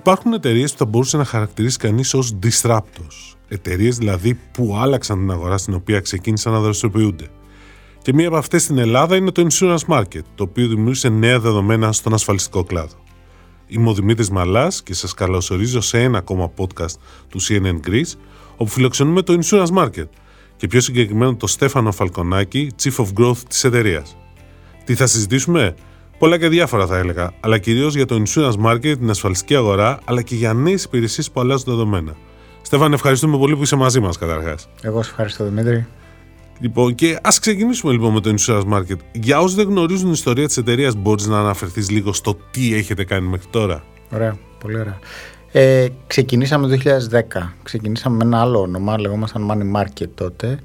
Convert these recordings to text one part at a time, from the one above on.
Υπάρχουν εταιρείες που θα μπορούσε να χαρακτηρίσει κανείς ως disruptors. Εταιρείες δηλαδή που άλλαξαν την αγορά στην οποία ξεκίνησαν να δραστηριοποιούνται. Και μία από αυτές στην Ελλάδα είναι το Insurance Market, το οποίο δημιούργησε νέα δεδομένα στον ασφαλιστικό κλάδο. Είμαι ο Δημήτρης Μαλάς και σας καλωσορίζω σε ένα ακόμα podcast του CNN Greece, όπου φιλοξενούμε το Insurance Market και πιο συγκεκριμένα το Στέφανο Φαλκονάκη, Chief of Growth της εταιρείας. Τι θα συζητήσουμε, Πολλά και διάφορα θα έλεγα, αλλά κυρίως για το insurance market, την ασφαλιστική αγορά, αλλά και για νέες υπηρεσίες που αλλάζουν δεδομένα. Στέφαν, ευχαριστούμε πολύ που είσαι μαζί μας καταρχάς. Εγώ σε ευχαριστώ, Δημήτρη. Λοιπόν, και ας ξεκινήσουμε λοιπόν με το insurance market. Για όσους δεν γνωρίζουν την ιστορία της εταιρείας, μπορείς να αναφερθείς λίγο στο τι έχετε κάνει μέχρι τώρα; Ωραία, πολύ ωραία. Ε, ξεκινήσαμε το 2010. Ξεκινήσαμε με ένα άλλο όνομα, λεγόμασταν Money Market τότε.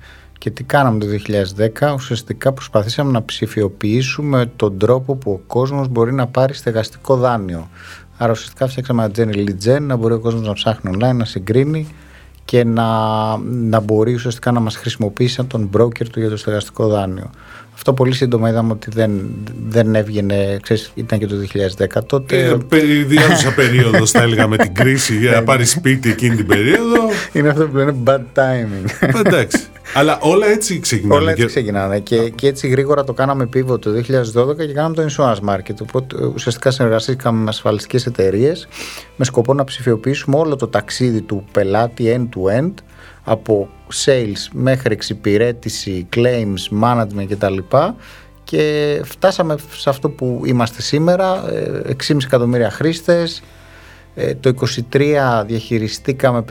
Και τι κάναμε το 2010, ουσιαστικά προσπαθήσαμε να ψηφιοποιήσουμε τον τρόπο που ο κόσμος μπορεί να πάρει στεγαστικό δάνειο. Άρα ουσιαστικά φτιάξαμε ένα Jenny Lead να μπορεί ο κόσμος να ψάχνει online, να συγκρίνει και να, να μπορεί ουσιαστικά να μας χρησιμοποιήσει σαν τον broker του για το στεγαστικό δάνειο. Αυτό πολύ σύντομα είδαμε ότι δεν, δεν έβγαινε, ξέρεις, ήταν και το 2010 τότε. Ε, Διάρκεια περίοδος, θα έλεγα, με την κρίση για να πάρεις σπίτι εκείνη την περίοδο. Είναι αυτό που λένε bad timing. Εντάξει. Αλλά όλα έτσι ξεκινάνε. Όλα έτσι ξεκινάνε. Και, και έτσι γρήγορα το κάναμε πίβο το 2012 και κάναμε το insurance market. Οπότε ουσιαστικά συνεργαστήκαμε με ασφαλιστικές εταιρείες με σκοπό να ψηφιοποιήσουμε όλο το ταξίδι του πελάτη end-to-end από sales μέχρι εξυπηρέτηση, claims, management κτλ. Και φτάσαμε σε αυτό που είμαστε σήμερα, 6,5 ε, εκατομμύρια χρήστες, ε, το 2023 διαχειριστήκαμε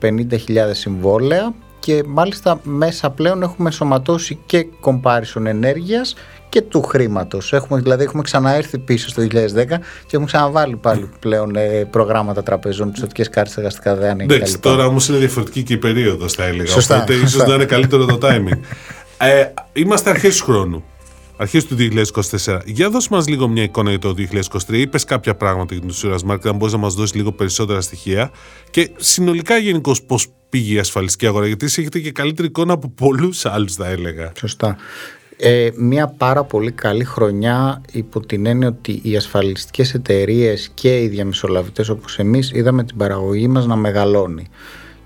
550.000 συμβόλαια και μάλιστα μέσα πλέον έχουμε σωματώσει και comparison ενέργειας και του χρήματος. Έχουμε, δηλαδή, έχουμε ξαναέρθει πίσω στο 2010 και έχουμε ξαναβάλει πάλι πλέον ε, προγράμματα τραπεζών, πιστοτικές κάρτες, εργαστικά δάνεια Εντάξει, τώρα όμως είναι διαφορετική και η περίοδος, θα έλεγα. Σωστά. Οπότε ίσως να είναι καλύτερο το timing. Ε, είμαστε αρχές του χρόνου. Αρχές του 2024. Για δώσ' μας λίγο μια εικόνα για το 2023. Είπες κάποια πράγματα για την Insurance Market, αν μπορείς να μας δώσεις λίγο περισσότερα στοιχεία. Και συνολικά γενικώς πώς πήγε η ασφαλιστική αγορά, γιατί εσεί έχετε και καλύτερη εικόνα από πολλούς άλλους, θα έλεγα. Σωστά. Ε, μια πάρα πολύ καλή χρονιά υπό την έννοια ότι οι ασφαλιστικές εταιρείες και οι διαμεσολαβητές όπως εμείς είδαμε την παραγωγή μας να μεγαλώνει.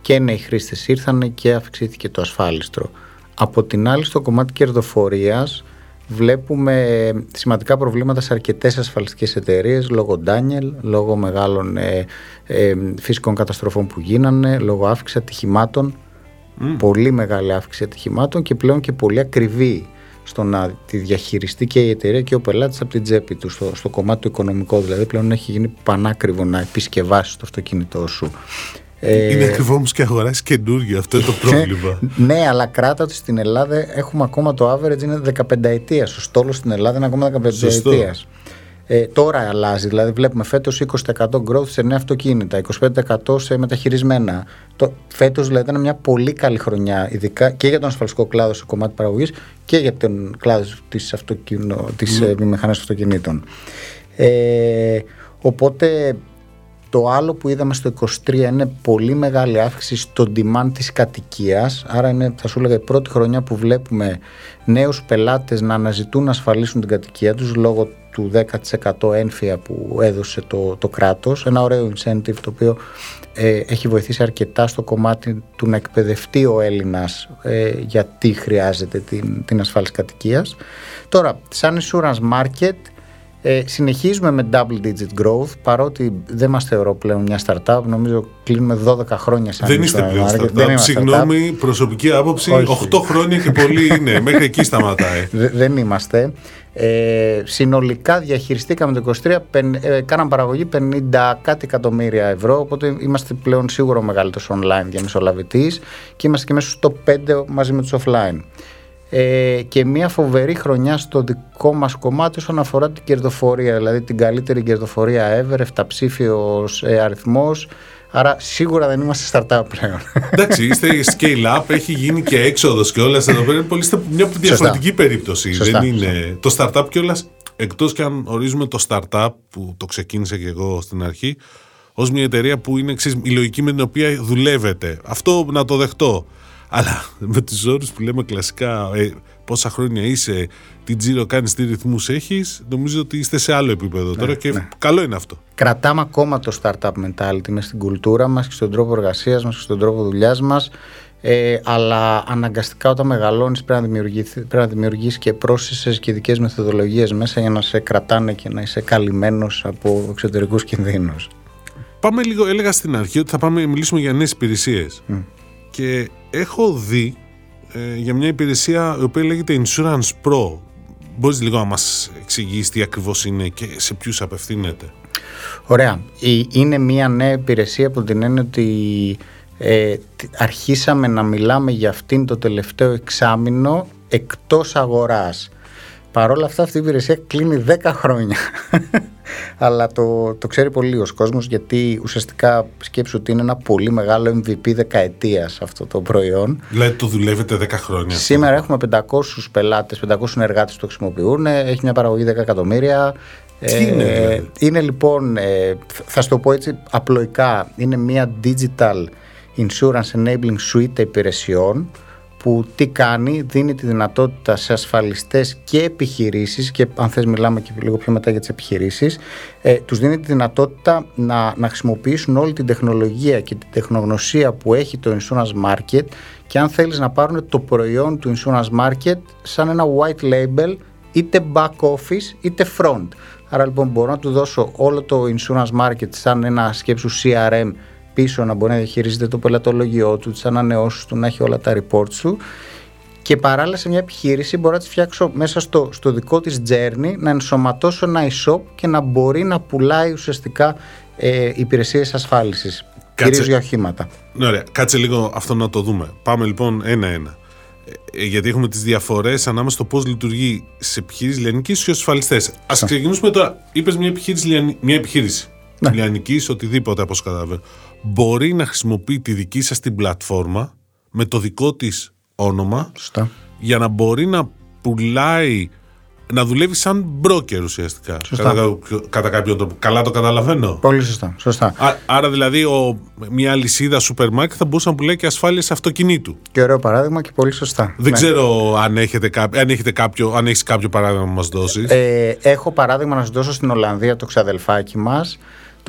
Και νέοι χρήστες ήρθαν και αυξήθηκε το ασφάλιστρο. Από την άλλη στο κομμάτι κερδοφορίας βλέπουμε σημαντικά προβλήματα σε αρκετές ασφαλιστικές εταιρείες λόγω Ντάνιελ, λόγω μεγάλων ε, ε, φυσικών καταστροφών που γίνανε, λόγω αύξηση ατυχημάτων, πολύ μεγάλη αύξηση ατυχημάτων και πλέον και πολύ ακριβή στο να τη διαχειριστεί και η εταιρεία και ο πελάτης από την τσέπη του, στο, στο κομμάτι του οικονομικό. Δηλαδή, πλέον έχει γίνει πανάκριβο να επισκευάσεις το αυτοκίνητό σου. Είναι ε, ακριβό όμως και αγοράσει καινούργιο. Αυτό είναι το πρόβλημα. ναι, αλλά κράτα ότι στην Ελλάδα έχουμε ακόμα το average είναι 15 ετία. Ο στόλο στην Ελλάδα είναι ακόμα 15 ετίας. Ε, τώρα αλλάζει, δηλαδή βλέπουμε φέτος 20% growth σε νέα αυτοκίνητα, 25% σε μεταχειρισμένα. Το, φέτος δηλαδή ήταν μια πολύ καλή χρονιά, ειδικά και για τον ασφαλιστικό κλάδο σε κομμάτι παραγωγής και για τον κλάδο της, αυτοκίνο, της mm. αυτοκινήτων. Ε, οπότε το άλλο που είδαμε στο 23 είναι πολύ μεγάλη αύξηση στο demand της κατοικίας, άρα είναι θα σου έλεγα η πρώτη χρονιά που βλέπουμε νέους πελάτες να αναζητούν να ασφαλίσουν την κατοικία τους λόγω του 10% ένφια που έδωσε το, το κράτος, ένα ωραίο incentive το οποίο ε, έχει βοηθήσει αρκετά στο κομμάτι του να εκπαιδευτεί ο Έλληνας ε, γιατί χρειάζεται την, την ασφάλιση κατοικίας. Τώρα, σαν insurance market ε, συνεχίζουμε με double digit growth παρότι δεν μας θεωρώ πλέον μια startup. Νομίζω κλείνουμε 12 χρόνια σαν Δεν είστε πλέον startup, δεν Συγγνώμη, προσωπική άποψη 8 χρόνια και πολύ είναι. Μέχρι εκεί σταματάει. Δεν είμαστε. Ε, συνολικά διαχειριστήκαμε το 23 ε, κάναμε παραγωγή 50 κάτι εκατομμύρια ευρώ οπότε είμαστε πλέον σίγουρο ο μεγαλύτερος online διαμεσολαβητής και είμαστε και μέσα στο 5 μαζί με τους offline ε, και μια φοβερή χρονιά στο δικό μας κομμάτι όσον αφορά την κερδοφορία, δηλαδή την καλύτερη κερδοφορία ever, εφταψήφιος ε, αριθμός, Άρα σίγουρα δεν είμαστε startup πλέον. Εντάξει, είστε scale up, έχει γίνει και έξοδος και όλα εδώ πέρα. Πολύ μια διαφορετική περίπτωση. δεν είναι. Το startup κιόλα, εκτός και αν ορίζουμε το startup που το ξεκίνησα και εγώ στην αρχή, ως μια εταιρεία που είναι εξής, η λογική με την οποία δουλεύετε. Αυτό να το δεχτώ. Αλλά με τους όρους που λέμε κλασικά, ε, πόσα χρόνια είσαι, τι τζίρο κάνεις, τι ρυθμούς έχεις, νομίζω ότι είστε σε άλλο επίπεδο ναι, τώρα και ναι. καλό είναι αυτό. Κρατάμε ακόμα το startup mentality μες στην κουλτούρα μας και στον τρόπο εργασίας μας και στον τρόπο δουλειάς μας. Ε, αλλά αναγκαστικά όταν μεγαλώνεις πρέπει να, πρέπει να δημιουργήσει και πρόσθεσες και ειδικές μεθοδολογίες μέσα για να σε κρατάνε και να είσαι καλυμμένος από εξωτερικούς κινδύνους. Πάμε λίγο, έλεγα στην αρχή ότι θα πάμε μιλήσουμε για νέες υπηρεσίες. Και έχω δει ε, για μια υπηρεσία η οποία λέγεται Insurance Pro. Μπορείς λίγο να μας εξηγήσει τι ακριβώς είναι και σε ποιους απευθύνεται; Ωραία. Είναι μια νέα υπηρεσία που την έννοια ότι ε, αρχίσαμε να μιλάμε για αυτήν το τελευταίο εξάμεινο εκτός αγοράς. Παρ' όλα αυτά αυτή η υπηρεσία κλείνει 10 χρόνια. Αλλά το, το ξέρει πολύ ο κόσμος γιατί ουσιαστικά σκέψου ότι είναι ένα πολύ μεγάλο MVP δεκαετίας αυτό το προϊόν. Δηλαδή το δουλεύετε 10 χρόνια. Σήμερα έχουμε 500 πελάτες, 500 συνεργάτες που το χρησιμοποιούν, έχει μια παραγωγή 10 εκατομμύρια. Τι είναι, ε, δηλαδή; είναι λοιπόν, ε, θα σου το πω έτσι απλοϊκά, είναι μια digital Insurance Enabling Suite υπηρεσιών που τι κάνει, δίνει τη δυνατότητα σε ασφαλιστές και επιχειρήσεις και αν θες μιλάμε και λίγο πιο μετά για τις επιχειρήσεις ε, τους δίνει τη δυνατότητα να, να χρησιμοποιήσουν όλη την τεχνολογία και την τεχνογνωσία που έχει το insurance market και αν θέλεις να πάρουν το προϊόν του insurance market σαν ένα white label είτε back office είτε front. Άρα λοιπόν μπορώ να του δώσω όλο το insurance market σαν ένα σκέψου CRM πίσω να μπορεί να διαχειρίζεται το πελατολογιό του, τις ανανεώσεις του, να έχει όλα τα reports του. Και παράλληλα σε μια επιχείρηση μπορώ να τη φτιάξω μέσα στο, στο δικό της journey, να ενσωματώσω ένα e-shop και να μπορεί να πουλάει ουσιαστικά ε, υπηρεσίες ασφάλισης, Κάτσε... κυρίως για οχήματα. Ναι, ωραία. Κάτσε λίγο αυτό να το δούμε. Πάμε λοιπόν ένα-ένα. Ε, γιατί έχουμε τις διαφορές ανάμεσα στο πώς λειτουργεί σε επιχείρηση λιανικής και στους ασφαλιστές. Ας ξεκινήσουμε τώρα. Είπες μια επιχείρηση, μια επιχείρηση ναι. λιανικής, οτιδήποτε όπως καταλαβαίνω μπορεί να χρησιμοποιεί τη δική σας την πλατφόρμα με το δικό της όνομα για να μπορεί να πουλάει να δουλεύει σαν broker ουσιαστικά. Κατά, κατά κάποιον τρόπο. Καλά το καταλαβαίνω. Πολύ σωστά. σωστά. άρα δηλαδή ο, μια αλυσίδα σούπερ μάρκετ θα μπορούσε να πουλάει και ασφάλεια αυτοκινήτου. Και ωραίο παράδειγμα και πολύ σωστά. Δεν ναι. ξέρω αν, έχετε, αν, έχετε κάποιο, αν έχεις κάποιο παράδειγμα να μας δώσεις. Ε, έχω παράδειγμα να σας δώσω στην Ολλανδία το ξαδελφάκι μας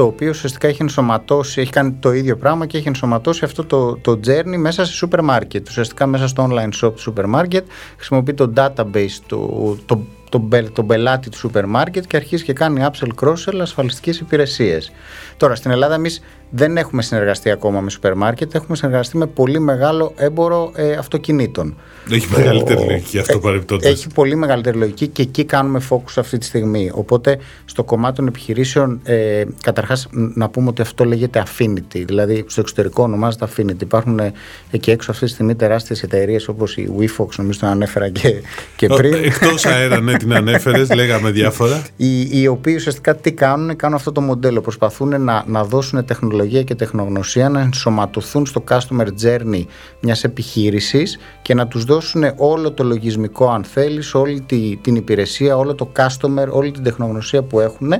το οποίο ουσιαστικά έχει ενσωματώσει, έχει κάνει το ίδιο πράγμα και έχει ενσωματώσει αυτό το, το journey μέσα σε σούπερ μάρκετ. Ουσιαστικά μέσα στο online shop του σούπερ μάρκετ χρησιμοποιεί το database, το, το, τον, τον πελάτη του σούπερ μάρκετ και αρχίζει και κάνει upsell cross-sell ασφαλιστικές υπηρεσίες. Τώρα στην Ελλάδα εμείς δεν έχουμε συνεργαστεί ακόμα με σούπερ μάρκετ, έχουμε συνεργαστεί με πολύ μεγάλο έμπορο ε, αυτοκινήτων. Έχει μεγαλύτερη λογική αυτό ε, παρεμπιπτόντω. Έχει πολύ μεγαλύτερη λογική και εκεί κάνουμε focus αυτή τη στιγμή. Οπότε στο κομμάτι των επιχειρήσεων, ε, καταρχάς να πούμε ότι αυτό λέγεται affinity. Δηλαδή στο εξωτερικό ονομάζεται affinity. Υπάρχουν ε, εκεί έξω αυτή τη στιγμή τεράστιες εταιρείες όπως η WeFox, νομίζω την ανέφερα και, και πριν. Εκτός αέρα, ναι, την ανέφερες, λέγαμε διάφορα. Οι, οι οποίοι ουσιαστικά τι κάνουν, κάνουν αυτό το μοντέλο. Προσπαθούν να, να δώσουν τεχνολογία και τεχνογνωσία να ενσωματωθούν στο customer journey μιας επιχείρησης και να τους δώσουν όλο το λογισμικό αν θέλεις, όλη την υπηρεσία, όλο το customer, όλη την τεχνογνωσία που έχουν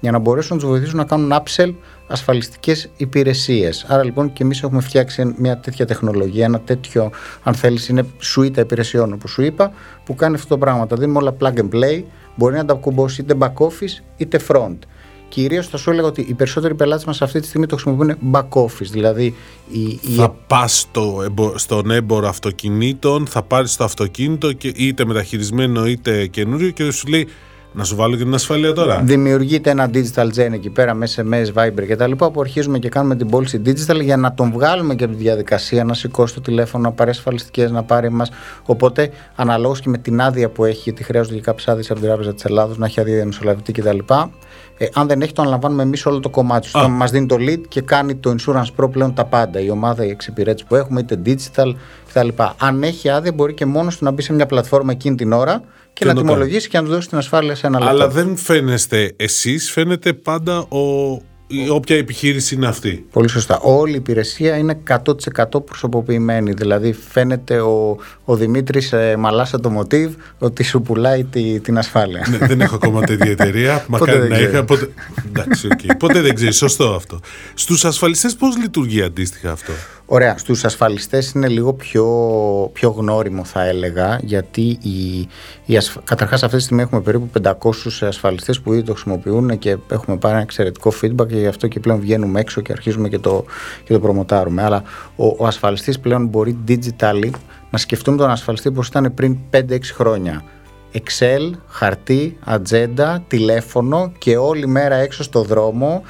για να μπορέσουν να τους βοηθήσουν να κάνουν upsell ασφαλιστικές υπηρεσίες. Άρα λοιπόν και εμείς έχουμε φτιάξει μια τέτοια τεχνολογία, ένα τέτοιο αν θέλεις είναι suite υπηρεσιών όπως σου είπα που κάνει αυτό το πράγμα. Τα δίνουμε όλα plug and play, μπορεί να τα κουμπώσει είτε back office είτε front. Κυρίως θα σου έλεγα ότι οι περισσότεροι πελάτες μας αυτή τη στιγμή το χρησιμοποιούν back office. Δηλαδή, η, θα η... πας στο, στον έμπορο αυτοκινήτων, θα πάρεις το αυτοκίνητο και είτε μεταχειρισμένο είτε καινούριο και σου λέει να σου βάλω και την ασφάλεια τώρα. Δημιουργείται ένα digital gen εκεί πέρα με SMS, Viber και τα λοιπά που αρχίζουμε και κάνουμε την πώληση digital για να τον βγάλουμε και από τη διαδικασία να σηκώσει το τηλέφωνο, να πάρει ασφαλιστικές, να πάρει μας. Οπότε, αναλόγως και με την άδεια που έχει, γιατί χρειάζονται και κάποιες άδειες από την Τράπεζα της Ελλάδος, να έχει άδεια διαμεσολαβητή κτλ. Ε, αν δεν έχει, το αναλαμβάνουμε εμείς όλο το κομμάτι του. Μας δίνει το lead και κάνει το insurance pro πλέον τα πάντα. Η ομάδα, η εξυπηρέτηση που έχουμε, είτε digital κτλ. Αν έχει άδεια, μπορεί και μόνος του να μπει σε μια πλατφόρμα εκείνη την ώρα και, να τιμολογήσει και να του δώσει την ασφάλεια σε ένα λεπτό. Αλλά δεν φαίνεστε εσείς, φαίνεται πάντα ο όποια επιχείρηση είναι αυτή. Πολύ σωστά. Όλη η υπηρεσία είναι 100% προσωποποιημένη. Δηλαδή φαίνεται ο, ο Δημήτρης ε, Μαλάσα το Μοτίβ ότι σου πουλάει τη, την ασφάλεια. Ναι, δεν έχω ακόμα τέτοια εταιρεία. Μακάρι να είχα. Ποτέ... Εντάξει, okay. ποτέ δεν ξέρει. Σωστό αυτό. Στους ασφαλιστές πώς λειτουργεί αντίστοιχα αυτό; Ωραία, στους ασφαλιστές είναι λίγο πιο, πιο γνώριμο θα έλεγα γιατί η, η ασφ... καταρχάς αυτή τη στιγμή έχουμε περίπου 500 ασφαλιστές που ήδη το χρησιμοποιούν και έχουμε πάρει ένα εξαιρετικό feedback και γι' αυτό και πλέον βγαίνουμε έξω και αρχίζουμε και το, και το προμοτάρουμε. Αλλά ο, ο ασφαλιστής πλέον μπορεί digitally να σκεφτούμε τον ασφαλιστή όπως ήταν πριν 5-6 χρόνια. Excel, χαρτί, ατζέντα, τηλέφωνο και όλη μέρα έξω στο δρόμο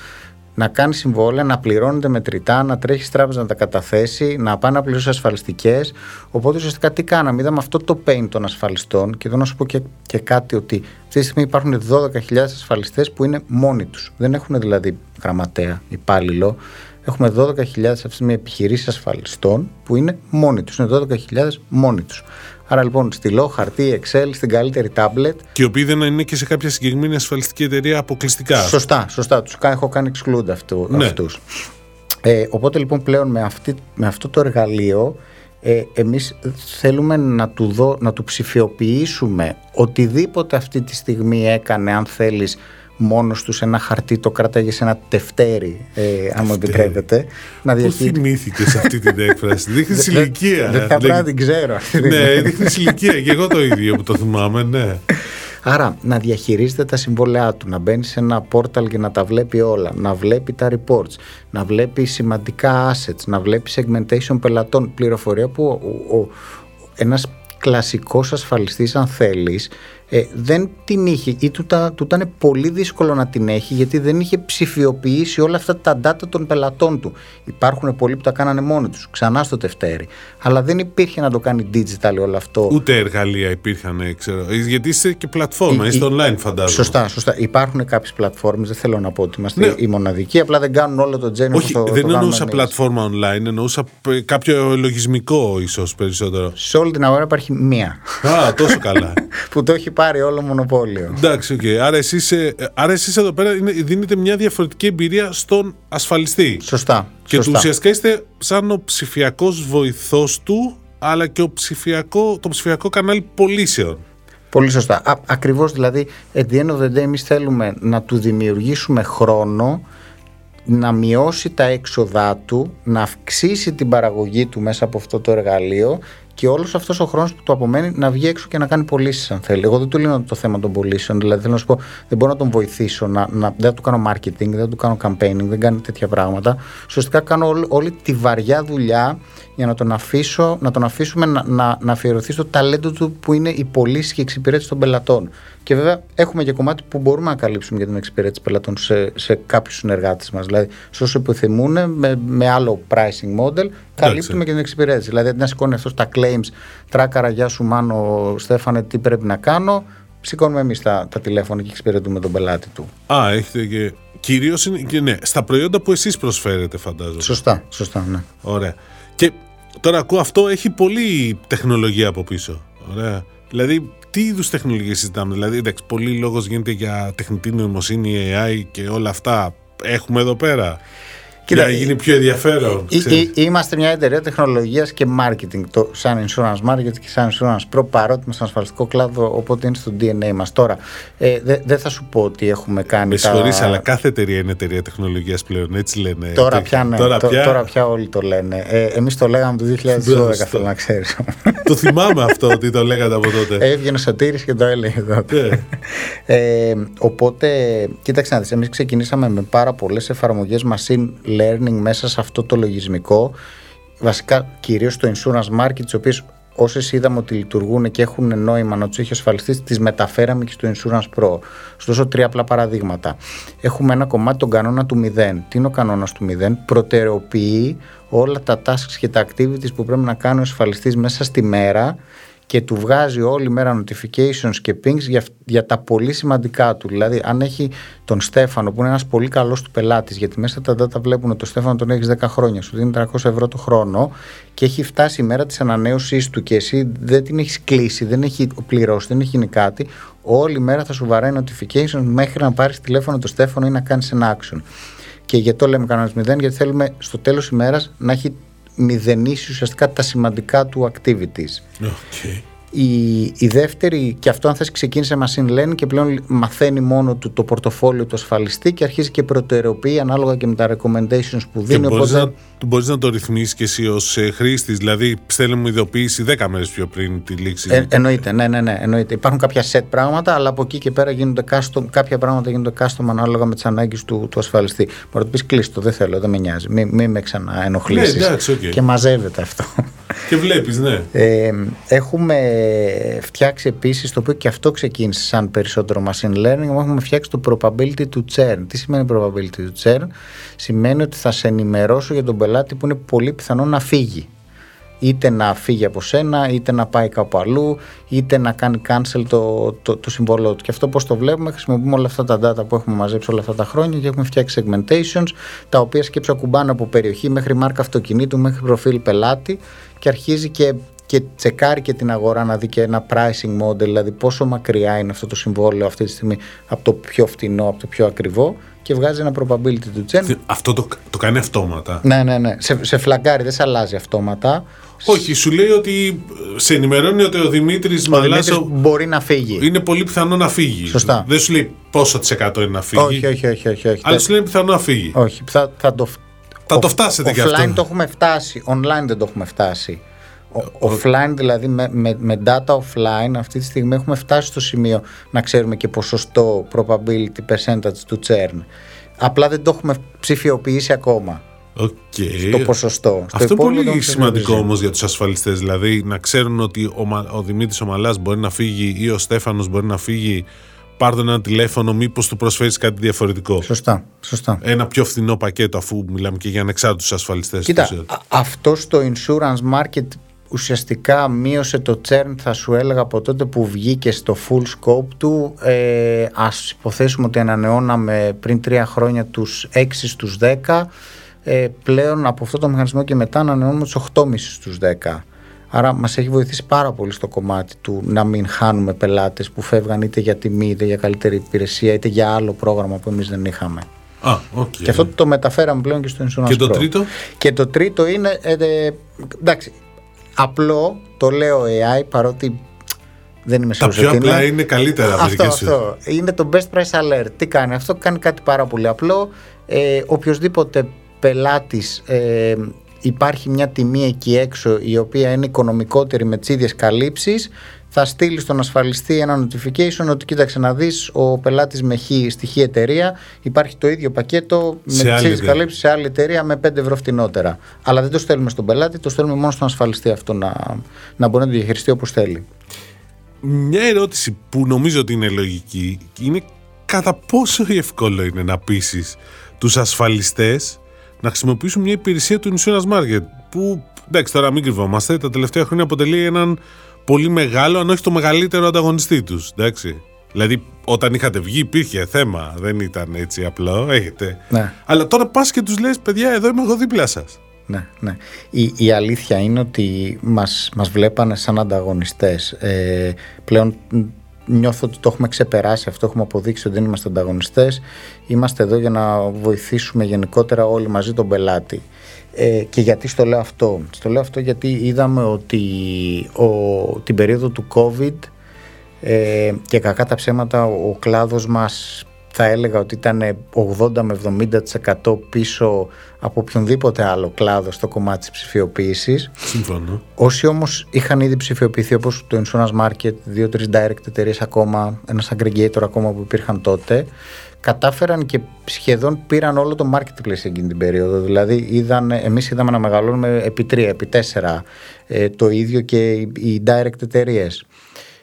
να κάνει συμβόλαια, να πληρώνεται μετρητά, να τρέχει τράπεζα να τα καταθέσει, να πάει να πληρώσει ασφαλιστικές. Οπότε ουσιαστικά τι κάναμε, είδαμε αυτό το pain των ασφαλιστών και εδώ να σου πω και, και κάτι ότι αυτή τη στιγμή υπάρχουν 12.000 ασφαλιστές που είναι μόνοι τους. Δεν έχουν δηλαδή γραμματέα, υπάλληλο. Έχουμε 12.000 αυτή τη στιγμή επιχειρήσεις ασφαλιστών που είναι μόνοι τους. Είναι 12.000 μόνοι τους. Άρα λοιπόν στυλό, χαρτί, Excel, στην καλύτερη tablet. Και οι οποίοι δεν είναι και σε κάποια συγκεκριμένη ασφαλιστική εταιρεία αποκλειστικά. Σωστά, σωστά. Τους έχω κάνει exclude αυτού, ναι. αυτούς. Ε, οπότε λοιπόν πλέον με, αυτή, με αυτό το εργαλείο ε, εμείς θέλουμε να του, δω, να του ψηφιοποιήσουμε οτιδήποτε αυτή τη στιγμή έκανε αν θέλεις μόνος τους σε ένα χαρτί, το κράταγε σε ένα τευτέρι, ε, αν μου επιτρέπετε. Να Πού θυμήθηκες αυτή την έκφραση, δείχνεις ηλικία. Δεν θα πρέπει να την ξέρω. Ναι, δείχνεις ηλικία και εγώ το ίδιο που το θυμάμαι, ναι. Άρα να διαχειρίζεται τα συμβόλαιά του, να μπαίνει σε ένα πόρταλ και να τα βλέπει όλα, να βλέπει τα reports, να βλέπει σημαντικά assets, να βλέπει segmentation πελατών, πληροφορία που ο, ο, ένας κλασικός ασφαλιστής αν θέλεις ε, δεν την είχε ή του, του ήταν πολύ δύσκολο να την έχει γιατί δεν είχε ψηφιοποιήσει όλα αυτά τα data των πελατών του. Υπάρχουν πολλοί που τα κάνανε μόνοι τους, ξανά στο τευτέρι. Αλλά δεν υπήρχε να το κάνει digital όλο αυτό. Ούτε εργαλεία υπήρχαν, ξέρω. Ε, γιατί είσαι και πλατφόρμα, είστε online φαντάζομαι. Σωστά, σωστά. Υπάρχουν κάποιες πλατφόρμες, δεν θέλω να πω ότι είμαστε ναι. οι μοναδικοί, απλά δεν κάνουν όλο το τζένι Όχι, δεν εννοούσα πλατφόρμα online, εννοούσα κάποιο λογισμικό ίσως περισσότερο. Σε όλη την αγορά υπάρχει μία. Α, τόσο καλά. που το έχει πάρει όλο μονοπόλιο. Εντάξει, okay. άρα, εσείς, ε, άρα εσείς εδώ πέρα δίνετε μια διαφορετική εμπειρία στον ασφαλιστή. Σωστά. Και σωστά. του ουσιαστικά είστε σαν ο ψηφιακός βοηθός του, αλλά και ο ψηφιακό, το ψηφιακό κανάλι πωλήσεων. Πολύ σωστά. Α, ακριβώς δηλαδή, at the end of the day, εμείς θέλουμε να του δημιουργήσουμε χρόνο να μειώσει τα έξοδά του, να αυξήσει την παραγωγή του μέσα από αυτό το εργαλείο και όλος αυτός ο χρόνος που του απομένει να βγει έξω και να κάνει πωλήσεις, αν θέλει. Εγώ δεν του λέω το θέμα των πωλήσεων. Δηλαδή, θέλω να σου πω, δεν μπορώ να τον βοηθήσω. Να, να, δεν του κάνω marketing, δεν του κάνω campaigning, δεν κάνει τέτοια πράγματα. Ουσιαστικά κάνω όλη, όλη τη βαριά δουλειά για να τον, αφήσω, να τον αφήσουμε να, να, να αφιερωθεί στο ταλέντο του που είναι η πωλήση και η εξυπηρέτηση των πελατών. Και βέβαια έχουμε και κομμάτι που μπορούμε να καλύψουμε για την εξυπηρέτηση πελατών σε, σε κάποιους συνεργάτες μας. Δηλαδή, σε όσους επιθυμούν με, με άλλο pricing model, καλύπτουμε και την εξυπηρέτηση. Δηλαδή, αντί να σηκώνει αυτό τα claims, τράκαρα, γεια σου, Μάνο, Στέφανε, τι πρέπει να κάνω, σηκώνουμε εμείς τα, τα τηλέφωνα και εξυπηρετούμε τον πελάτη του. Α, έχετε και. Κυρίως είναι ναι, στα προϊόντα που εσείς προσφέρετε, φαντάζομαι. Σωστά, σωστά, ναι. Ωραία. Και τώρα ακούω αυτό έχει πολύ τεχνολογία από πίσω. Ωραία. Δηλαδή, τι είδους τεχνολογίε συζητάμε; Δηλαδή, εντάξει, πολύ λόγος γίνεται για τεχνητή νοημοσύνη, AI και όλα αυτά. Έχουμε εδώ πέρα. Κοίτα, να γίνει πιο ενδιαφέρον. είμαστε μια εταιρεία τεχνολογίας και marketing, το σαν insurance market και σαν insurance pro, παρότι είμαστε στον ασφαλιστικό κλάδο, οπότε είναι στο DNA μας. Τώρα, ε, δεν δε θα σου πω ότι έχουμε κάνει. Με συγχωρείς, τα... αλλά κάθε εταιρεία είναι εταιρεία τεχνολογίας πλέον, έτσι λένε. Τώρα πια, ναι, τώρα, πια... τώρα πια όλοι το λένε. Ε, Εμείς το λέγαμε το 2012, θέλω να ξέρεις. το θυμάμαι αυτό ότι το λέγατε από τότε. Έβγαινε ο Σωτήρης και το έλεγε τότε. Ναι. ε, οπότε, κοίταξε να δεις, εμείς ξεκινήσαμε με πάρα πολλές εφαρμογές machine learning μέσα σε αυτό το λογισμικό βασικά κυρίως το insurance market τις οποίες όσες είδαμε ότι λειτουργούν και έχουν νόημα να τους έχει ασφαλιστεί τις μεταφέραμε και στο Insurance Pro. Στόσο τρία απλά παραδείγματα. Έχουμε ένα κομμάτι τον κανόνα του 0. Τι είναι ο κανόνας του 0? Προτεραιοποιεί όλα τα tasks και τα activities που πρέπει να κάνει ο ασφαλιστής μέσα στη μέρα και του βγάζει όλη μέρα notifications και pings για, για τα πολύ σημαντικά του. Δηλαδή, αν έχει τον Στέφανο, που είναι ένας πολύ καλός του πελάτης, γιατί μέσα τα data βλέπουν ότι τον Στέφανο τον έχει 10 χρόνια, σου δίνει 300 ευρώ το χρόνο και έχει φτάσει η μέρα της ανανέωσής του και εσύ δεν την έχεις κλείσει, δεν έχει πληρώσει, δεν έχει γίνει κάτι, όλη μέρα θα σου βαράει notifications μέχρι να πάρεις τηλέφωνο τον Στέφανο ή να κάνεις ένα action. Και γιατί το λέμε κανόνα 0, γιατί θέλουμε στο τέλος ημέρας να έχει μηδενίσει ουσιαστικά τα σημαντικά του activities. Okay. Η, η δεύτερη, και αυτό αν θες ξεκίνησε machine learning και πλέον μαθαίνει μόνο του το πορτοφόλιο του ασφαλιστή και αρχίζει και προτεραιοποιεί ανάλογα και με τα recommendations που δίνει. Και μπορείς, να, μπορείς να το ρυθμίσεις και εσύ ως ε, χρήστης, δηλαδή στέλνει μου ειδοποίηση 10 μέρες πιο πριν τη λήξη. Ε, εννοείται, ναι, ναι, ναι, εννοείται. Υπάρχουν κάποια set πράγματα, αλλά από εκεί και πέρα γίνονται custom, κάποια πράγματα γίνονται custom ανάλογα με τις ανάγκες του, του ασφαλιστή. Μπορεί να του πεις κλείστο, δεν θέλω, δεν με νοιάζει, μην, μη με ξαναενοχλήσεις. Ναι, okay. Και μαζεύεται αυτό. Και βλέπεις, ναι. Ε, έχουμε φτιάξει επίσης, το οποίο και αυτό ξεκίνησε σαν περισσότερο machine learning, έχουμε φτιάξει το probability to churn. Τι σημαίνει probability to churn? Σημαίνει ότι θα σε ενημερώσω για τον πελάτη που είναι πολύ πιθανό να φύγει. Είτε να φύγει από σένα, είτε να πάει κάπου αλλού, είτε να κάνει cancel το, το, το συμβόλαιο του. Και αυτό πώς το βλέπουμε, χρησιμοποιούμε όλα αυτά τα data που έχουμε μαζέψει όλα αυτά τα χρόνια και έχουμε φτιάξει segmentations, τα οποία σκέψω ακουμπάνε από περιοχή μέχρι μάρκα αυτοκινήτου, μέχρι προφίλ πελάτη και αρχίζει και και τσεκάρει και την αγορά να δει και ένα pricing model, δηλαδή πόσο μακριά είναι αυτό το συμβόλαιο αυτή τη στιγμή από το πιο φτηνό, από το πιο ακριβό και βγάζει ένα probability του churn. Αυτό το, το κάνει αυτόματα. Ναι, ναι, ναι. Σε, σε φλαγκάρει, δεν σε αλλάζει αυτόματα. Όχι, σου λέει ότι σε ενημερώνει ότι ο Δημήτρης Μαλάσο μπορεί να φύγει. Είναι πολύ πιθανό να φύγει. Σωστά. Δεν σου λέει πόσο τη εκατό είναι να φύγει. Όχι, όχι, όχι. όχι, όχι. Αλλά σου λέει πιθανό να φύγει. Όχι, θα, θα το, θα το φτάσετε κι αυτό. Offline το έχουμε φτάσει, online δεν το έχουμε φτάσει. Offline δηλαδή με, με, με data offline αυτή τη στιγμή έχουμε φτάσει στο σημείο να ξέρουμε και ποσοστό probability percentage του churn. Απλά δεν το έχουμε ψηφιοποιήσει ακόμα. Okay. Στο ποσοστό. Αυτό είναι πολύ σημαντικό όμως για τους ασφαλιστές. Δηλαδή να ξέρουν ότι ο, ο Δημήτρης Ομαλά μπορεί να φύγει ή ο Στέφανος μπορεί να φύγει. Πάρτε ένα τηλέφωνο, μήπως του προσφέρεις κάτι διαφορετικό. Σωστά, σωστά. Ένα πιο φθηνό πακέτο, αφού μιλάμε και για ανεξάρτητους ασφαλιστές. Κοίτα, αυτό στο insurance market ουσιαστικά μείωσε το churn θα σου έλεγα από τότε που βγήκε στο full scope του ε, ας υποθέσουμε ότι ανανεώναμε πριν τρία χρόνια τους 6 στους 10 ε, πλέον από αυτό το μηχανισμό και μετά ανανεώνουμε τους 8,5 στους 10 Άρα μας έχει βοηθήσει πάρα πολύ στο κομμάτι του να μην χάνουμε πελάτες που φεύγαν είτε για τιμή, είτε για καλύτερη υπηρεσία, είτε για άλλο πρόγραμμα που εμείς δεν είχαμε. Α, okay. Και αυτό το μεταφέραμε πλέον και στο Insurance Και το τρίτο; Και το τρίτο είναι, ε, ε, εντάξει, Απλό το λέω AI παρότι δεν είμαι σίγουρος. Τα πιο απλά είναι καλύτερα. Αυτό, αυτό. Είναι το best price alert. Τι κάνει αυτό, κάνει κάτι πάρα πολύ απλό. Ε, οποιοςδήποτε πελάτης ε, υπάρχει μια τιμή εκεί έξω η οποία είναι οικονομικότερη με τις ίδιες καλύψεις θα στείλει στον ασφαλιστή ένα notification ότι κοίταξε να δεις ο πελάτης με χ στη εταιρεία υπάρχει το ίδιο πακέτο με τις ίδιε καλύψει σε άλλη εταιρεία με 5 ευρώ φτηνότερα. Αλλά δεν το στέλνουμε στον πελάτη, το στέλνουμε μόνο στον ασφαλιστή αυτό να, να μπορεί να το διαχειριστεί όπως θέλει. Μια ερώτηση που νομίζω ότι είναι λογική είναι κατά πόσο εύκολο είναι να πείσει τους ασφαλιστές να χρησιμοποιήσουν μια υπηρεσία του insurance market που εντάξει τώρα μην κρυβόμαστε τα τελευταία χρόνια αποτελεί έναν πολύ μεγάλο, αν όχι το μεγαλύτερο ανταγωνιστή τους. Εντάξει. Δηλαδή, όταν είχατε βγει, υπήρχε θέμα. Δεν ήταν έτσι απλό. Έχετε. Ναι. Αλλά τώρα πας και τους λες, παιδιά, εδώ είμαι εγώ δίπλα σας. Ναι, ναι. Η, η αλήθεια είναι ότι μας, μας βλέπανε σαν ανταγωνιστές. Ε, πλέον νιώθω ότι το έχουμε ξεπεράσει αυτό, έχουμε αποδείξει ότι δεν είμαστε ανταγωνιστές. Είμαστε εδώ για να βοηθήσουμε γενικότερα όλοι μαζί τον πελάτη. Ε, και γιατί στο λέω αυτό; Στο λέω αυτό γιατί είδαμε ότι ο, την περίοδο του COVID ε, και κακά τα ψέματα ο κλάδος μας θα έλεγα ότι ήταν 80 με 70% πίσω από οποιονδήποτε άλλο κλάδο στο κομμάτι της ψηφιοποίησης. Συμφωνώ. Όσοι όμως είχαν ήδη ψηφιοποιηθεί όπως το Insurance Market, δύο-τρεις direct εταιρείες ακόμα, ένας aggregator ακόμα που υπήρχαν τότε, κατάφεραν και σχεδόν πήραν όλο το marketplace εκείνη την περίοδο. Δηλαδή, είδαν, εμείς είδαμε να μεγαλώνουμε επί τρία, επί τέσσερα. Ε, το ίδιο και οι direct εταιρείες.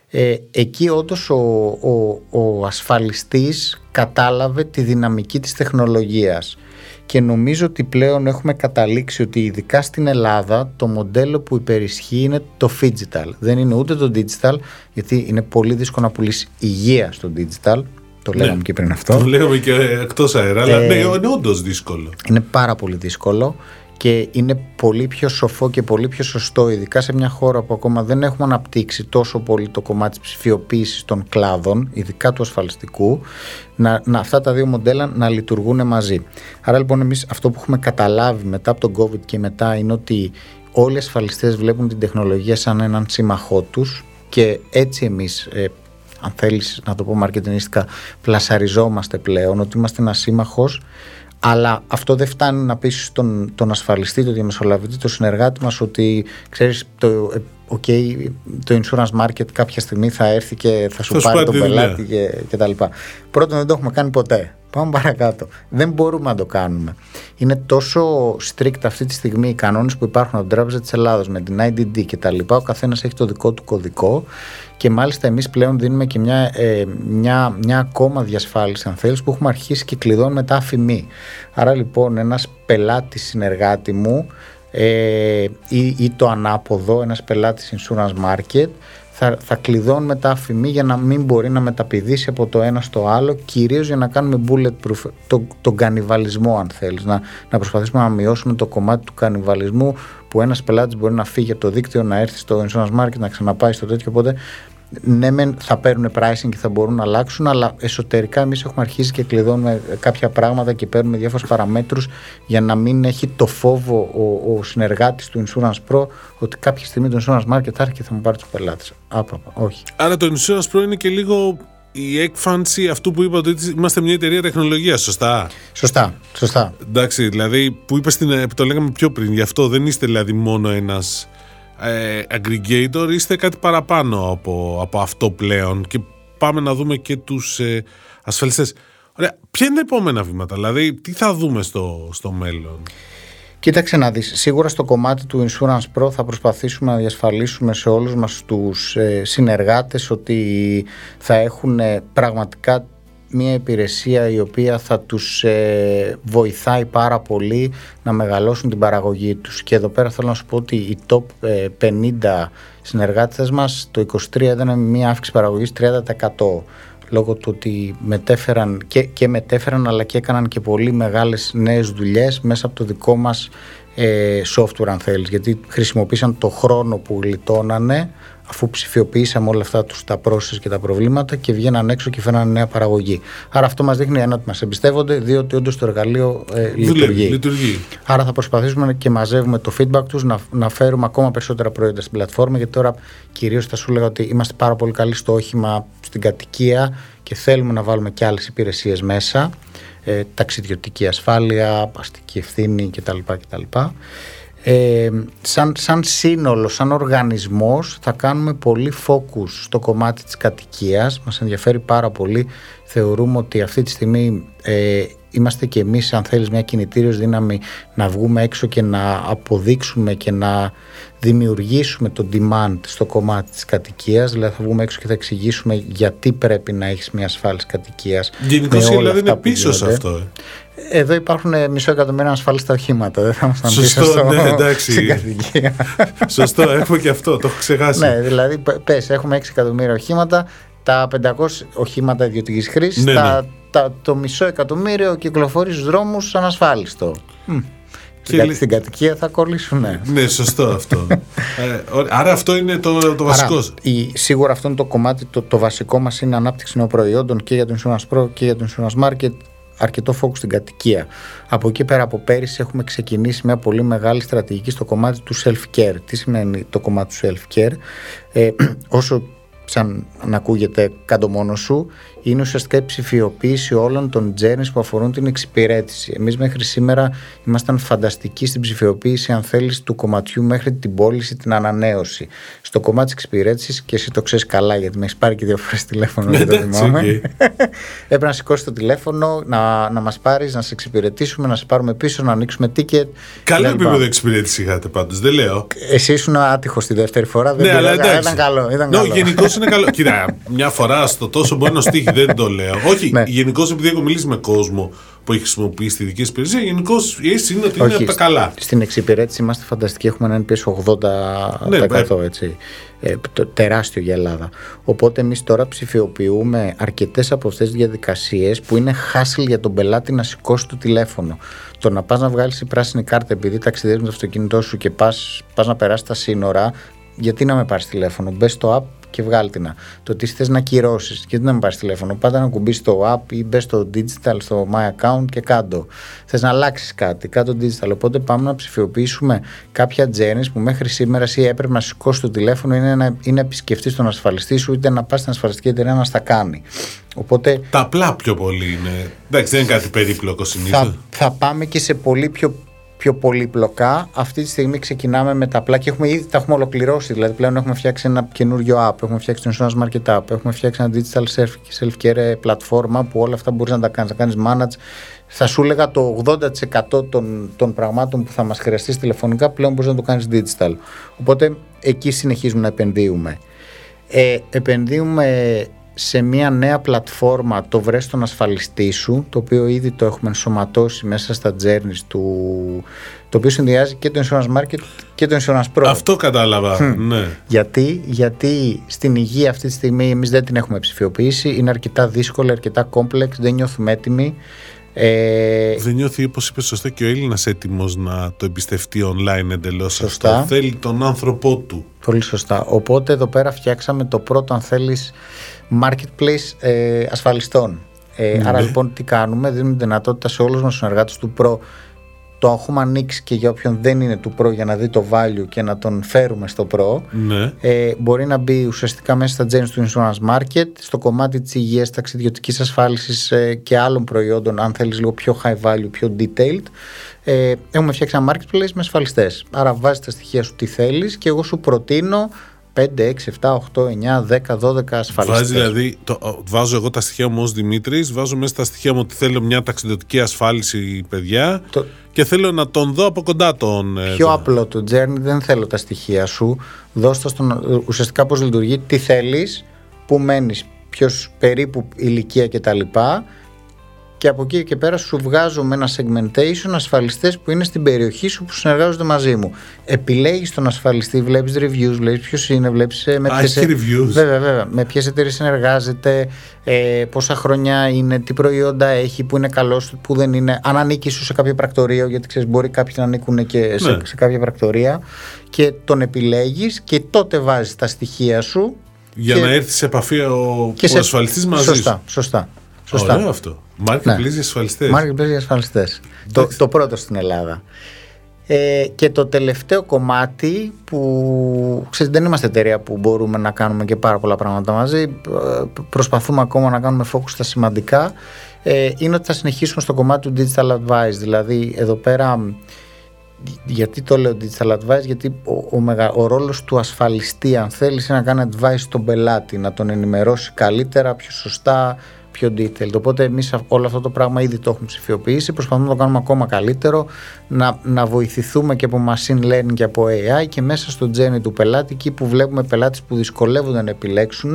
Ε, εκεί όντως ο, ο, ο ασφαλιστής κατάλαβε τη δυναμική της τεχνολογίας και νομίζω ότι πλέον έχουμε καταλήξει ότι ειδικά στην Ελλάδα το μοντέλο που υπερισχύει είναι το digital. Δεν είναι ούτε το digital γιατί είναι πολύ δύσκολο να πουλήσεις υγεία στο digital το ναι. λέγαμε και πριν αυτό. Το λέγαμε και εκτός αέρα, αλλά ε, ναι, είναι όντως δύσκολο. Είναι πάρα πολύ δύσκολο και είναι πολύ πιο σοφό και πολύ πιο σωστό, ειδικά σε μια χώρα που ακόμα δεν έχουμε αναπτύξει τόσο πολύ το κομμάτι της ψηφιοποίησης των κλάδων, ειδικά του ασφαλιστικού, να, να αυτά τα δύο μοντέλα να λειτουργούν μαζί. Άρα λοιπόν εμείς αυτό που έχουμε καταλάβει μετά από τον COVID και μετά είναι ότι όλοι οι ασφαλιστές βλέπουν την τεχνολογία σαν έναν σύμμαχό τους και έτσι εμείς ε, αν θέλεις να το πω μαρκετινιστικά πλασαριζόμαστε πλέον ότι είμαστε ένας σύμμαχος αλλά αυτό δεν φτάνει να πείσει τον, τον ασφαλιστή, τον διαμεσολαβητή, τον συνεργάτη μας ότι ξέρεις το, okay, το insurance market κάποια στιγμή θα έρθει και θα σου πάρει τον πελάτη και, και τα λοιπά. Πρώτον δεν το έχουμε κάνει ποτέ. Πάμε παρακάτω. Δεν μπορούμε να το κάνουμε. Είναι τόσο strict αυτή τη στιγμή οι κανόνες που υπάρχουν από την Τράπεζα της Ελλάδα με την IDD και τα λοιπά. Ο καθένας έχει το δικό του κωδικό και μάλιστα εμείς πλέον δίνουμε και μια, ε, μια, μια ακόμα διασφάλιση, αν θέλεις, που έχουμε αρχίσει και κλειδώνουμε τα αφημί. Άρα λοιπόν, ένας πελάτης συνεργάτη μου ε, ή, ή το ανάποδο, ένας πελάτης insurance market θα, θα κλειδώνουμε τα αφημί για να μην μπορεί να μεταπηδήσει από το ένα στο άλλο, κυρίως για να κάνουμε bulletproof το, τον κανιβαλισμό, αν θέλεις. Να, να προσπαθήσουμε να μειώσουμε το κομμάτι του κανιβαλισμού που ένας πελάτης μπορεί να φύγει από το δίκτυο, να έρθει στο insurance market, να ξαναπάει στο τέτοιο. Οπότε ναι, μεν θα παίρνουν pricing και θα μπορούν να αλλάξουν, αλλά εσωτερικά εμείς έχουμε αρχίσει και κλειδώνουμε κάποια πράγματα και παίρνουμε διάφορους παραμέτρους για να μην έχει το φόβο ο, ο συνεργάτης του Insurance Pro ότι κάποια στιγμή το Insurance Market θα έρθει και θα μου πάρει τους πελάτες. Άπαπα, όχι. Άρα το Insurance Pro είναι και λίγο η έκφανση αυτού που είπατε ότι είμαστε μια εταιρεία τεχνολογίας, σωστά; Σωστά, σωστά. Εντάξει, δηλαδή που είπες στην, το λέγαμε πιο πριν, γι' αυτό δεν είστε δηλαδή μόνο ένας ε, aggregator είστε κάτι παραπάνω από, από αυτό πλέον και πάμε να δούμε και τους ε, ασφαλιστές. Ωραία, ποια είναι τα επόμενα βήματα, δηλαδή τι θα δούμε στο, στο μέλλον; Κοίταξε να δεις, σίγουρα στο κομμάτι του Insurance Pro θα προσπαθήσουμε να διασφαλίσουμε σε όλους μας τους ε, συνεργάτες ότι θα έχουν πραγματικά μια υπηρεσία η οποία θα τους ε, βοηθάει πάρα πολύ να μεγαλώσουν την παραγωγή τους. Και εδώ πέρα θέλω να σου πω ότι οι top 50 ε, συνεργάτες μας το 23 ήταν μια αύξηση παραγωγής 30% λόγω του ότι μετέφεραν και, και μετέφεραν αλλά και έκαναν και πολύ μεγάλες νέες δουλειές μέσα από το δικό μας ε, software αν θέλεις. Γιατί χρησιμοποίησαν το χρόνο που γλιτώνανε αφού ψηφιοποιήσαμε όλα αυτά τους, τα process και τα προβλήματα και βγαίναν έξω και φέραν νέα παραγωγή. Άρα αυτό μας δείχνει ένα ότι μας εμπιστεύονται, δύο ότι όντως το εργαλείο ε, λειτουργεί. λειτουργεί. Άρα θα προσπαθήσουμε και μαζεύουμε το feedback τους, να, να φέρουμε ακόμα περισσότερα προϊόντα στην πλατφόρμα γιατί τώρα κυρίως θα σου λέγα ότι είμαστε πάρα πολύ καλοί στο όχημα στην κατοικία και θέλουμε να βάλουμε και άλλες υπηρεσίες μέσα, ε, ταξιδιωτική ασφάλεια, αστική ευθύνη κτλ. κτλ ε, σαν, σαν σύνολο, σαν οργανισμός θα κάνουμε πολύ focus στο κομμάτι της κατοικίας. Μας ενδιαφέρει πάρα πολύ. Θεωρούμε ότι αυτή τη στιγμή ε, είμαστε και εμείς αν θέλεις μια κινητήριος δύναμη να βγούμε έξω και να αποδείξουμε και να δημιουργήσουμε το demand στο κομμάτι της κατοικίας. Δηλαδή θα βγούμε έξω και θα εξηγήσουμε γιατί πρέπει να έχεις μια ασφάλιση κατοικίας Γενικώς η Ελλάδα είναι πίσω σε αυτό ε. Εδώ υπάρχουν μισό εκατομμύριο ασφαλίστα οχήματα. Δεν θα ήμασταν πίσω στο, ναι, εντάξει. Σωστό, έχουμε και αυτό, το έχω ξεχάσει. Ναι, δηλαδή, πε, έχουμε 6 εκατομμύρια οχήματα, τα 500 οχήματα ιδιωτικής χρήσης, ναι, ναι. το μισό εκατομμύριο κυκλοφορεί στους δρόμους ανασφάλιστο. Και στην κατοικία θα κολλήσουν. Ναι, ναι σωστό αυτό. ε, άρα αυτό είναι το, το βασικό. Άρα, η, σίγουρα αυτό είναι το κομμάτι, το, το βασικό μας είναι ανάπτυξη νέων προϊόντων και για το Insurance Pro και για το Insurance Market αρκετό focus στην κατοικία. Από εκεί πέρα από πέρυσι έχουμε ξεκινήσει μια πολύ μεγάλη στρατηγική στο κομμάτι του self-care. Τι σημαίνει το κομμάτι του self-care; Ε, όσο σαν να ακούγεται κάτω μόνος σου, είναι ουσιαστικά η ψηφιοποίηση όλων των journeys που αφορούν την εξυπηρέτηση. Εμείς μέχρι σήμερα ήμασταν φανταστικοί στην ψηφιοποίηση, αν θέλεις, του κομματιού μέχρι την πώληση, την ανανέωση. Στο κομμάτι της εξυπηρέτησης, και εσύ το ξέρεις καλά, γιατί με έχεις πάρει και δύο φορές τηλέφωνο, δεν το θυμάμαι. Έπρεπε να σηκώσει το τηλέφωνο, να, να μας πάρεις, να σε εξυπηρετήσουμε, να σε πάρουμε πίσω, να ανοίξουμε ticket. Καλό επίπεδο εξυπηρέτηση είχατε πάντως, δεν λέω. Εσύ ήσουν άτυχος τη δεύτερη φορά, δεν ναι, αλλά ήταν καλό. Ήταν καλό. Γενικώς είναι καλό. Κοίτα, μια φορά στο τόσο μπορεί να στείλει δεν το λέω. Όχι, ναι. γενικώ επειδή έχω μιλήσει με κόσμο που έχει χρησιμοποιήσει τη δική σου υπηρεσία, γενικώ η αίσθηση είναι ότι είναι από τα καλά. Στην εξυπηρέτηση είμαστε φανταστικοί, έχουμε έναν NPS 80%. Ναι, έτσι. Ε, τεράστιο για Ελλάδα. Οπότε εμείς τώρα ψηφιοποιούμε αρκετές από αυτές τις διαδικασίες που είναι χάσιλ για τον πελάτη να σηκώσει το τηλέφωνο. Το να πας να βγάλεις η πράσινη κάρτα επειδή ταξιδεύεις με το αυτοκίνητό σου και πας να περάσεις τα σύνορα, γιατί να με πάρεις τηλέφωνο. Μπες στο app και βγάλει την. Το τι θες να κυρώσεις, γιατί να με πάρεις τηλέφωνο. Πάντα να κουμπίσεις το app ή μπες στο digital, στο my account και κάτω. Θες να αλλάξεις κάτι, κάτω digital. Οπότε πάμε να ψηφιοποιήσουμε κάποια journeys που μέχρι σήμερα εσύ έπρεπε να σηκώσεις το τηλέφωνο ή να, ή να επισκεφτείς τον ασφαλιστή σου, είτε να πας στην ασφαλιστική εταιρεία να στα κάνει. Οπότε, τα απλά πιο πολύ είναι. Εντάξει, δεν είναι κάτι περίπλοκο συνήθως. Θα, θα πάμε και σε πολύ πιο πιο πολύπλοκα. Αυτή τη στιγμή ξεκινάμε με τα απλά και έχουμε ήδη τα έχουμε ολοκληρώσει. Δηλαδή πλέον έχουμε φτιάξει ένα καινούριο app, έχουμε φτιάξει το Insurance Market App, έχουμε φτιάξει ένα digital self-care πλατφόρμα που όλα αυτά μπορείς να τα κάνεις. Να κάνεις manage. Θα σου έλεγα το 80% των, των πραγμάτων που θα μας χρειαστεί τηλεφωνικά πλέον μπορείς να το κάνεις digital. Οπότε εκεί συνεχίζουμε να επενδύουμε. Ε, επενδύουμε σε μια νέα πλατφόρμα το βρες τον ασφαλιστή σου το οποίο ήδη το έχουμε ενσωματώσει μέσα στα journeys του το οποίο συνδυάζει και το insurance market και το insurance pro αυτό κατάλαβα ναι. γιατί, γιατί στην υγεία αυτή τη στιγμή εμείς δεν την έχουμε ψηφιοποιήσει είναι αρκετά δύσκολη, αρκετά complex δεν νιώθουμε έτοιμοι ε, δεν νιώθει, όπως είπε σωστά, και ο Έλληνας έτοιμος να το εμπιστευτεί online εντελώς αυτό. Θέλει τον άνθρωπό του. Πολύ σωστά. Οπότε εδώ πέρα φτιάξαμε το πρώτο, αν θέλεις, marketplace ε, ασφαλιστών. Ε, ναι. Άρα λοιπόν τι κάνουμε, δίνουμε δυνατότητα σε όλους μας τους συνεργάτες του Pro το έχουμε ανοίξει και για όποιον δεν είναι του Pro για να δει το value και να τον φέρουμε στο Pro. Ναι. Ε, μπορεί να μπει ουσιαστικά μέσα στα gems του insurance market, στο κομμάτι της υγείας, ταξιδιωτικής ασφάλισης ε, και άλλων προϊόντων, αν θέλεις λίγο πιο high value, πιο detailed. Ε, έχουμε φτιάξει ένα marketplace με ασφαλιστές. Άρα βάζεις τα στοιχεία σου τι θέλεις και εγώ σου προτείνω 5, 6, 7, 8, 9, 10, 12 ασφαλιστές. Βάζει δηλαδή, το, βάζω εγώ τα στοιχεία μου ως Δημήτρης, βάζω μέσα στα στοιχεία μου ότι θέλω μια ταξιδιωτική ασφάλιση, παιδιά, το... και θέλω να τον δω από κοντά τον. Ε, Πιο απλό το journey, δεν θέλω τα στοιχεία σου. Δώστα στον. Ουσιαστικά πώς λειτουργεί, τι θέλεις, πού μένεις, ποιος περίπου ηλικία κτλ και από εκεί και πέρα σου βγάζω με ένα segmentation ασφαλιστές που είναι στην περιοχή σου που συνεργάζονται μαζί μου. Επιλέγεις τον ασφαλιστή, βλέπεις reviews, βλέπεις ποιος είναι, βλέπεις ε, με ποιες. reviews. Βέβαια, βέβαια. Με ποιες εταιρείες συνεργάζεται, ε, πόσα χρόνια είναι, τι προϊόντα έχει, που είναι καλός, που δεν είναι. Αν ανήκει σου σε κάποιο πρακτορείο, γιατί ξέρεις, μπορεί κάποιοι να ανήκουν και σε, ναι. σε κάποια πρακτορία. Και τον επιλέγεις και τότε βάζεις τα στοιχεία σου. Για να έρθει σε επαφή ο, ο ασφαλιστής μαζί Σωστά, σωστά. Σωστά. Ωραίο αυτό. Marketplace ναι. για ασφαλιστές. Marketplace για ασφαλιστές. Το, το πρώτο στην Ελλάδα. Ε, και το τελευταίο κομμάτι που ξέρετε, δεν είμαστε εταιρεία που μπορούμε να κάνουμε και πάρα πολλά πράγματα μαζί ε, προσπαθούμε ακόμα να κάνουμε focus στα σημαντικά ε, είναι ότι θα συνεχίσουμε στο κομμάτι του digital advice δηλαδή εδώ πέρα γιατί το λέω digital advice γιατί ο, ο, ο ρόλος του ασφαλιστή αν θέλεις είναι να κάνει advice στον πελάτη να τον ενημερώσει καλύτερα, πιο σωστά πιο detailed. Οπότε εμείς όλο αυτό το πράγμα ήδη το έχουμε ψηφιοποιήσει. Προσπαθούμε να το κάνουμε ακόμα καλύτερο, να, να βοηθηθούμε και από machine learning και από AI και μέσα στο journey του πελάτη, εκεί που βλέπουμε πελάτες που δυσκολεύονται να επιλέξουν,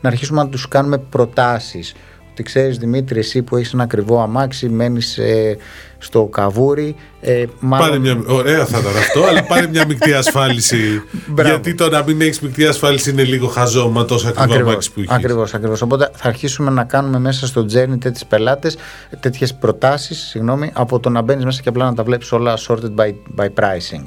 να αρχίσουμε να τους κάνουμε προτάσεις. Ότι ξέρεις Δημήτρη, εσύ που έχεις ένα ακριβό αμάξι, μένεις ε, στο καβούρι. Ε, μάλλον... Πάρε μια, ωραία θα ήταν αυτό, αλλά πάρε μια μεικτή ασφάλιση. γιατί το να μην έχεις μεικτή ασφάλιση είναι λίγο χαζό με τόσο ακριβό αμάξι που έχει. Ακριβώς, ακριβώς. Οπότε θα αρχίσουμε να κάνουμε μέσα στο journey τέτοιες πελάτες, τέτοιες προτάσεις, συγγνώμη, από το να μπαίνεις μέσα και απλά να τα βλέπεις όλα sorted by, by pricing.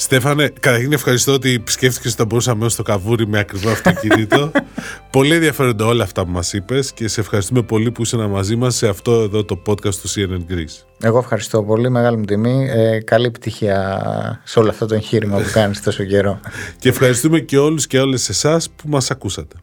Στέφανε, καταρχήν ευχαριστώ ότι επισκέφθηκε όταν μπορούσαμε στο καβούρι με ακριβό αυτοκίνητο. πολύ ενδιαφέροντα όλα αυτά που μας είπες και σε ευχαριστούμε πολύ που ήσουν μαζί μας σε αυτό εδώ το podcast του CNN Greece. Εγώ ευχαριστώ πολύ, μεγάλη μου τιμή. Ε, καλή επιτυχία σε όλο αυτό το εγχείρημα που κάνεις τόσο καιρό. και ευχαριστούμε και όλους και όλες εσάς που μας ακούσατε.